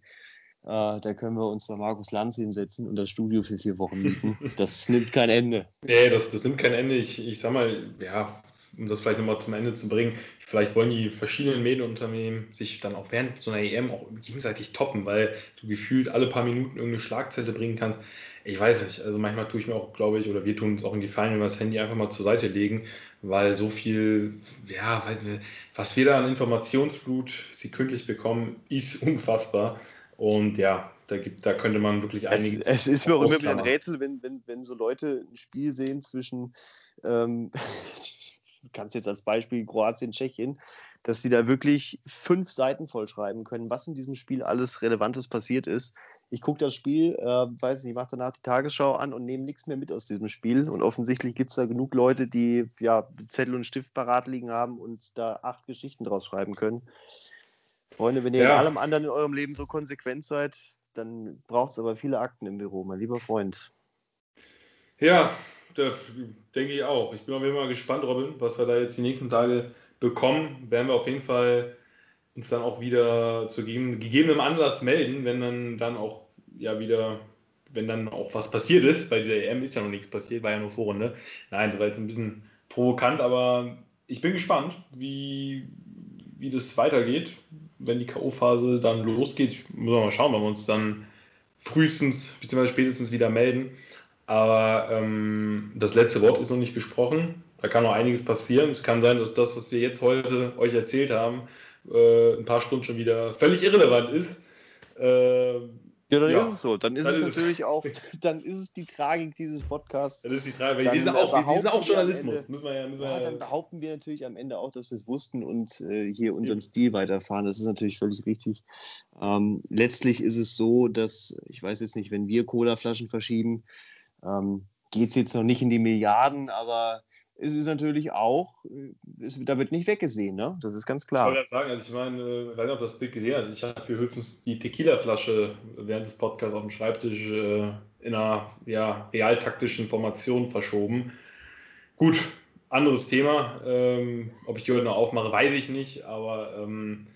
Äh, da können wir uns bei Markus Lanz hinsetzen und das Studio für vier Wochen mieten. Das nimmt kein Ende. Nee, das, das nimmt kein Ende. Ich, ich sag mal, ja, um das vielleicht nochmal zum Ende zu bringen, vielleicht wollen die verschiedenen Medienunternehmen sich dann auch während so einer EM auch gegenseitig toppen, weil du gefühlt alle paar Minuten irgendeine Schlagzeile bringen kannst. Ich weiß nicht, also manchmal tue ich mir auch, glaube ich, oder wir tun uns auch in die Fallen, wenn wir das Handy einfach mal zur Seite legen, weil so viel, ja, weil was wir da an Informationsflut sekündlich bekommen, ist unfassbar. Und ja, da, gibt, da könnte man wirklich einiges. Es, es ist mir auch immer wieder ein Rätsel, wenn, wenn, wenn so Leute ein Spiel sehen zwischen ähm, kannst jetzt als Beispiel Kroatien, Tschechien, dass sie da wirklich fünf Seiten vollschreiben können, was in diesem Spiel alles Relevantes passiert ist. Ich gucke das Spiel, äh, weiß nicht, mache danach die Tagesschau an und nehme nichts mehr mit aus diesem Spiel. Und offensichtlich gibt es da genug Leute, die ja Zettel und Stift parat liegen haben und da acht Geschichten draus schreiben können. Freunde, wenn ihr ja. in allem anderen in eurem Leben so konsequent seid, dann braucht es aber viele Akten im Büro, mein lieber Freund. Ja, das denke ich auch. Ich bin auf jeden Fall gespannt, Robin, was wir da jetzt die nächsten Tage bekommen. Werden wir auf jeden Fall uns dann auch wieder zu gegebenem Anlass melden, wenn dann, dann auch ja wieder, wenn dann auch was passiert ist. Bei dieser EM ist ja noch nichts passiert, war ja nur Vorrunde. Nein, das war jetzt ein bisschen provokant, aber ich bin gespannt, wie, wie das weitergeht, wenn die K.O.-Phase dann losgeht. Müssen wir mal schauen, wenn wir uns dann frühestens bzw. spätestens wieder melden. Aber ähm, das letzte Wort ist noch nicht gesprochen. Da kann noch einiges passieren. Es kann sein, dass das, was wir jetzt heute euch erzählt haben, äh, ein paar Stunden schon wieder völlig irrelevant ist. Äh, ja, dann ja, ist es so. Dann ist dann es ist natürlich es. auch, dann ist es die Tragik dieses Podcasts. Das ist die Tragik, weil wir sind auch, wir sind auch Journalismus. Ende, müssen wir ja, müssen wir ja, dann behaupten wir natürlich am Ende auch, dass wir es wussten und äh, hier unseren ja. Stil weiterfahren. Das ist natürlich völlig richtig. Ähm, letztlich ist es so, dass, ich weiß jetzt nicht, wenn wir Colaflaschen verschieben, ähm, Geht es jetzt noch nicht in die Milliarden, aber es ist natürlich auch, es, da wird nicht weggesehen, ne? Das ist ganz klar. Ich wollte sagen, also ich meine, ich weiß nicht, ob das Bild gesehen hast. Ich habe hier höchstens die Tequila-Flasche während des Podcasts auf dem Schreibtisch äh, in einer ja, realtaktischen Formation verschoben. Gut, anderes Thema. Ähm, ob ich die heute noch aufmache, weiß ich nicht, aber ähm,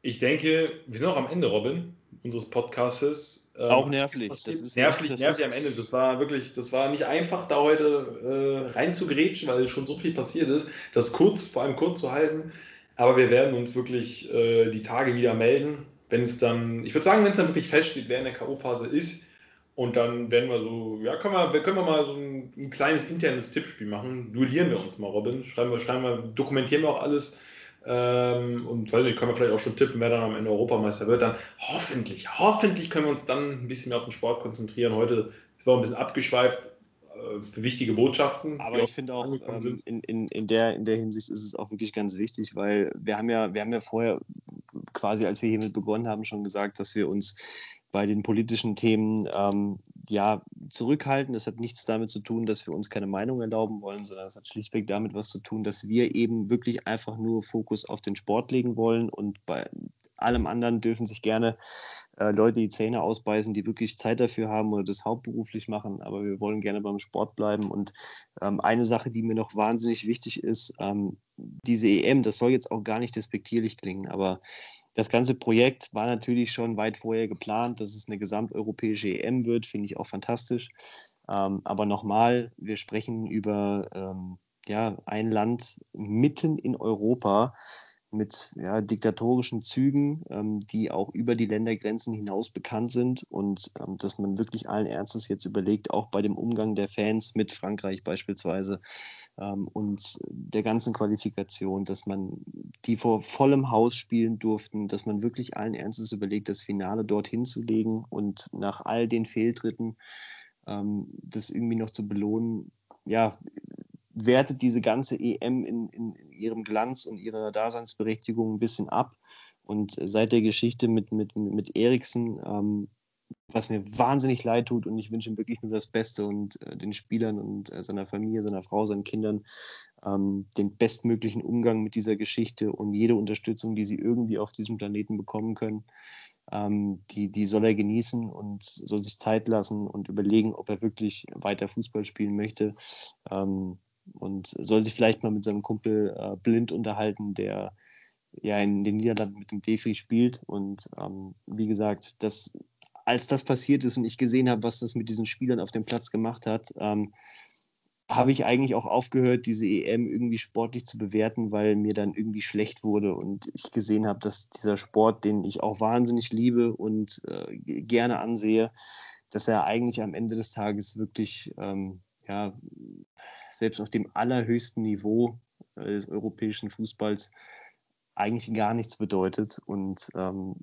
ich denke, wir sind auch am Ende, Robin unseres Podcastes. Ähm, auch nervlich. Das ist nervlich, nervlich am Ende. Das war wirklich, das war nicht einfach, da heute äh, rein zu grätschen, weil schon so viel passiert ist, das kurz, vor allem kurz zu halten. Aber wir werden uns wirklich äh, die Tage wieder melden, wenn es dann, ich würde sagen, wenn es dann wirklich feststeht, wer in der K.O.-Phase ist. Und dann werden wir so, ja, können wir, können wir mal so ein, ein kleines internes Tippspiel machen. Duellieren wir uns mal, Robin. Schreiben wir, schreiben wir, dokumentieren wir auch alles ähm, und weiß nicht, können wir vielleicht auch schon tippen, wer dann am Ende Europameister wird. Dann hoffentlich, hoffentlich können wir uns dann ein bisschen mehr auf den Sport konzentrieren. Heute wir ein bisschen abgeschweift äh, für wichtige Botschaften. Aber ich finde auch, ähm, in, in, in, der, in der Hinsicht ist es auch wirklich ganz wichtig, weil wir haben ja, wir haben ja vorher quasi, als wir hiermit begonnen haben, schon gesagt, dass wir uns bei den politischen Themen ähm, ja zurückhalten. Das hat nichts damit zu tun, dass wir uns keine Meinung erlauben wollen, sondern das hat schlichtweg damit was zu tun, dass wir eben wirklich einfach nur Fokus auf den Sport legen wollen und bei allem anderen dürfen sich gerne äh, Leute die Zähne ausbeißen, die wirklich Zeit dafür haben oder das hauptberuflich machen, aber wir wollen gerne beim Sport bleiben. Und ähm, eine Sache, die mir noch wahnsinnig wichtig ist, ähm, diese EM, das soll jetzt auch gar nicht despektierlich klingen, aber das ganze Projekt war natürlich schon weit vorher geplant, dass es eine gesamteuropäische EM wird, finde ich auch fantastisch. Ähm, aber nochmal, wir sprechen über ähm, ja, ein Land mitten in Europa, mit ja, diktatorischen Zügen, ähm, die auch über die Ländergrenzen hinaus bekannt sind und ähm, dass man wirklich allen Ernstes jetzt überlegt, auch bei dem Umgang der Fans mit Frankreich beispielsweise ähm, und der ganzen Qualifikation, dass man die vor vollem Haus spielen durften, dass man wirklich allen Ernstes überlegt, das Finale dorthin zu legen und nach all den Fehltritten ähm, das irgendwie noch zu belohnen. Ja, wertet diese ganze EM in, in, in, ihrem Glanz und ihrer Daseinsberechtigung ein bisschen ab. Und seit der Geschichte mit, mit, mit Eriksen, ähm, was mir wahnsinnig leid tut und ich wünsche ihm wirklich nur das Beste und äh, den Spielern und äh, seiner Familie, seiner Frau, seinen Kindern ähm, den bestmöglichen Umgang mit dieser Geschichte und jede Unterstützung, die sie irgendwie auf diesem Planeten bekommen können. Ähm, die, die soll er genießen und soll sich Zeit lassen und überlegen, ob er wirklich weiter Fußball spielen möchte. Ähm, und soll sich vielleicht mal mit seinem Kumpel äh, blind unterhalten, der ja in den Niederlanden mit dem Defi spielt. Und ähm, wie gesagt, das, als das passiert ist und ich gesehen habe, was das mit diesen Spielern auf dem Platz gemacht hat, ähm, habe ich eigentlich auch aufgehört, diese EM irgendwie sportlich zu bewerten, weil mir dann irgendwie schlecht wurde und ich gesehen habe, dass dieser Sport, den ich auch wahnsinnig liebe und äh, gerne ansehe, dass er eigentlich am Ende des Tages wirklich ähm, ja, selbst auf dem allerhöchsten Niveau äh, des europäischen Fußballs eigentlich gar nichts bedeutet. Und ähm,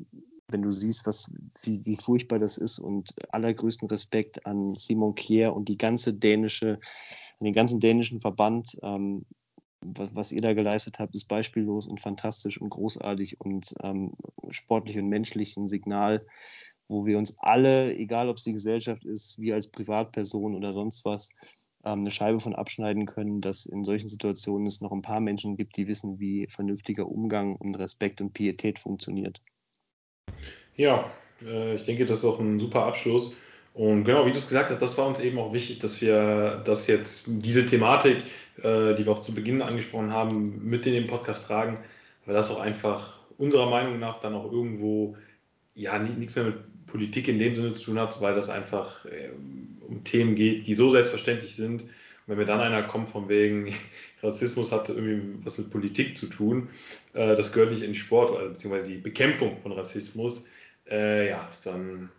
wenn du siehst, was, wie, wie furchtbar das ist und allergrößten Respekt an Simon Kier und die ganze dänische, den ganzen dänischen Verband, ähm, was, was, ihr da geleistet habt, ist beispiellos und fantastisch und großartig und ähm, sportlich und menschlich ein Signal, wo wir uns alle, egal ob es die Gesellschaft ist, wie als Privatperson oder sonst was, eine Scheibe von abschneiden können, dass in solchen Situationen es noch ein paar Menschen gibt, die wissen, wie vernünftiger Umgang und Respekt und Pietät funktioniert. Ja, äh, ich denke, das ist auch ein super Abschluss. Und genau, wie du es gesagt hast, das war uns eben auch wichtig, dass wir das jetzt, diese Thematik, äh, die wir auch zu Beginn angesprochen haben, mit in den Podcast tragen, weil das auch einfach unserer Meinung nach dann auch irgendwo ja nichts mehr mit Politik in dem Sinne zu tun hat, weil das einfach äh, um Themen geht, die so selbstverständlich sind. Und wenn mir dann einer kommt von wegen, Rassismus hat irgendwie was mit Politik zu tun, äh, das gehört nicht in Sport, beziehungsweise die Bekämpfung von Rassismus, äh, ja, dann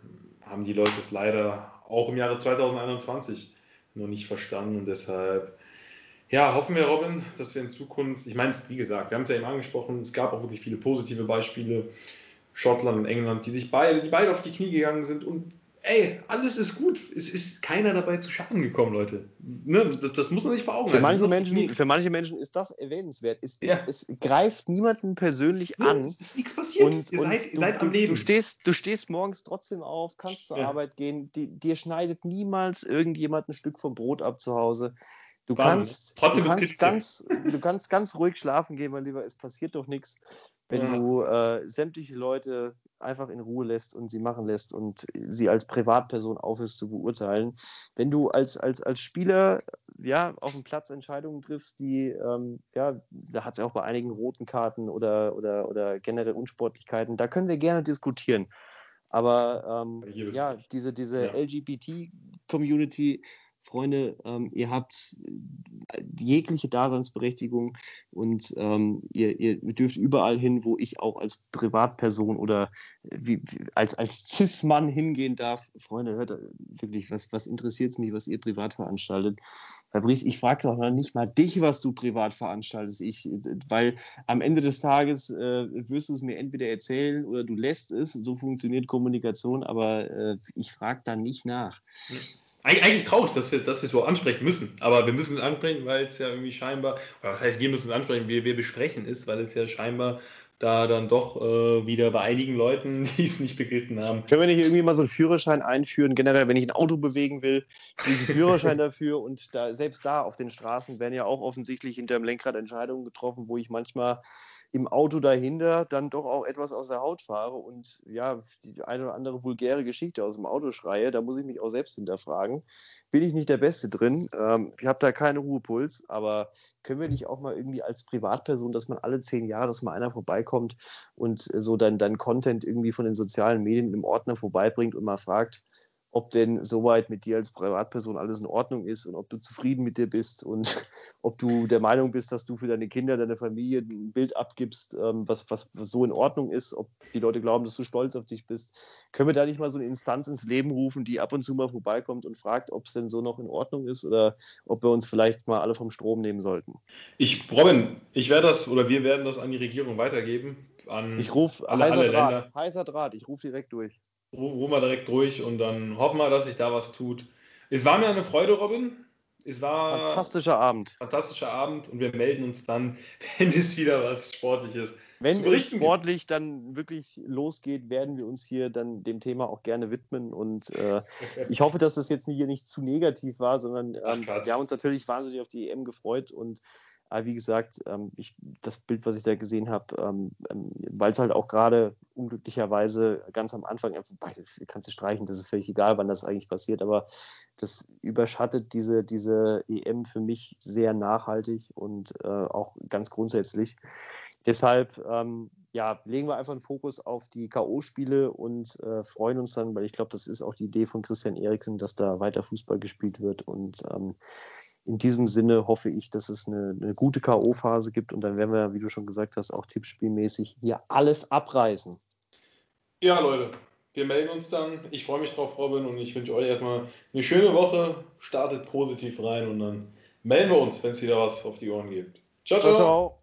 haben die Leute es leider auch im Jahre 2021 noch nicht verstanden und deshalb ja, hoffen wir, Robin, dass wir in Zukunft, ich meine, wie gesagt, wir haben es ja eben angesprochen, es gab auch wirklich viele positive Beispiele, Schottland und England, die sich beide, die beide auf die Knie gegangen sind und ey, alles ist gut. Es ist keiner dabei zu Schaden gekommen, Leute. Ne? Das, das, muss man sich vor Augen für Manche Menschen, für manche Menschen ist das erwähnenswert. Es, ja. es, es greift niemanden persönlich es, an. Es ist nichts passiert. Und, ihr seid, ihr seid du, am Leben. Du stehst, du stehst morgens trotzdem auf, kannst zur ja. Arbeit gehen. Die, dir schneidet niemals irgendjemand ein Stück vom Brot ab zu Hause. Du kannst, du kannst, ganz, du kannst ganz ruhig schlafen gehen, mein Lieber. Es passiert doch nichts, wenn ja. du äh, sämtliche Leute einfach in Ruhe lässt und sie machen lässt und sie als Privatperson aufhörst zu beurteilen. Wenn du als, als, als Spieler ja, auf dem Platz Entscheidungen triffst, die, ähm, ja, da hat es ja auch bei einigen roten Karten oder, oder, oder generell Unsportlichkeiten, da können wir gerne diskutieren. Aber ähm, ja, diese, diese ja. LGBT-Community Freunde, ähm, ihr habt äh, jegliche Daseinsberechtigung und ähm, ihr, ihr, dürft überall hin, wo ich auch als Privatperson oder äh, wie, als, als Cis-Mann hingehen darf. Freunde, hört äh, wirklich, was, was interessiert es mich, was ihr privat veranstaltet? Fabrice, ich frage doch nicht mal dich, was du privat veranstaltest. Ich, weil am Ende des Tages äh, wirst du es mir entweder erzählen oder du lässt es. So funktioniert Kommunikation, aber äh, ich frage da nicht nach. Ja. Eigentlich traurig, dass wir, dass wir es so ansprechen müssen. Aber wir müssen es ansprechen, weil es ja irgendwie scheinbar, oder was heißt, wir müssen es ansprechen, wir, wir besprechen es, weil es ja scheinbar da dann doch äh, wieder bei einigen Leuten, die es nicht begriffen haben. Können wir nicht irgendwie mal so einen Führerschein einführen? Generell, wenn ich ein Auto bewegen will, einen Führerschein dafür und da, selbst da auf den Straßen werden ja auch offensichtlich hinter dem Lenkrad Entscheidungen getroffen, wo ich manchmal im Auto dahinter dann doch auch etwas aus der Haut fahre und ja, die eine oder andere vulgäre Geschichte aus dem Auto schreie, da muss ich mich auch selbst hinterfragen. Bin ich nicht der Beste drin? Ähm, ich habe da keinen Ruhepuls, aber können wir nicht auch mal irgendwie als Privatperson, dass man alle zehn Jahre, dass mal einer vorbeikommt und so dann, dann Content irgendwie von den sozialen Medien im Ordner vorbeibringt und mal fragt, ob denn soweit mit dir als Privatperson alles in Ordnung ist und ob du zufrieden mit dir bist und ob du der Meinung bist, dass du für deine Kinder, deine Familie ein Bild abgibst, ähm, was, was, was so in Ordnung ist, ob die Leute glauben, dass du stolz auf dich bist. Können wir da nicht mal so eine Instanz ins Leben rufen, die ab und zu mal vorbeikommt und fragt, ob es denn so noch in Ordnung ist oder ob wir uns vielleicht mal alle vom Strom nehmen sollten? Ich, Robin, ich werde das oder wir werden das an die Regierung weitergeben. An ich rufe heißer Draht, heißer Draht, ich rufe direkt durch ruhen wir direkt durch und dann hoffen wir, dass sich da was tut. Es war mir eine Freude, Robin. Es war fantastischer Abend. Fantastischer Abend und wir melden uns dann, wenn es wieder was Sportliches wenn es sportlich gibt. dann wirklich losgeht, werden wir uns hier dann dem Thema auch gerne widmen. Und äh, ich hoffe, dass das jetzt hier nicht zu negativ war, sondern ähm, wir haben uns natürlich wahnsinnig auf die EM gefreut und aber wie gesagt, ähm, ich, das Bild, was ich da gesehen habe, ähm, ähm weil es halt auch gerade unglücklicherweise ganz am Anfang, wobei, das kannst du streichen, das ist völlig egal, wann das eigentlich passiert, aber das überschattet diese, diese EM für mich sehr nachhaltig und äh, auch ganz grundsätzlich. Deshalb ähm, ja, legen wir einfach einen Fokus auf die K.O.-Spiele und äh, freuen uns dann, weil ich glaube, das ist auch die Idee von Christian Eriksen, dass da weiter Fußball gespielt wird. Und ähm, in diesem Sinne hoffe ich, dass es eine, eine gute K.O.-Phase gibt und dann werden wir, wie du schon gesagt hast, auch tippspielmäßig hier alles abreißen. Ja, Leute, wir melden uns dann. Ich freue mich drauf, Robin, und ich wünsche euch erstmal eine schöne Woche. Startet positiv rein und dann melden wir uns, wenn es wieder was auf die Ohren gibt. ciao. ciao. ciao, ciao.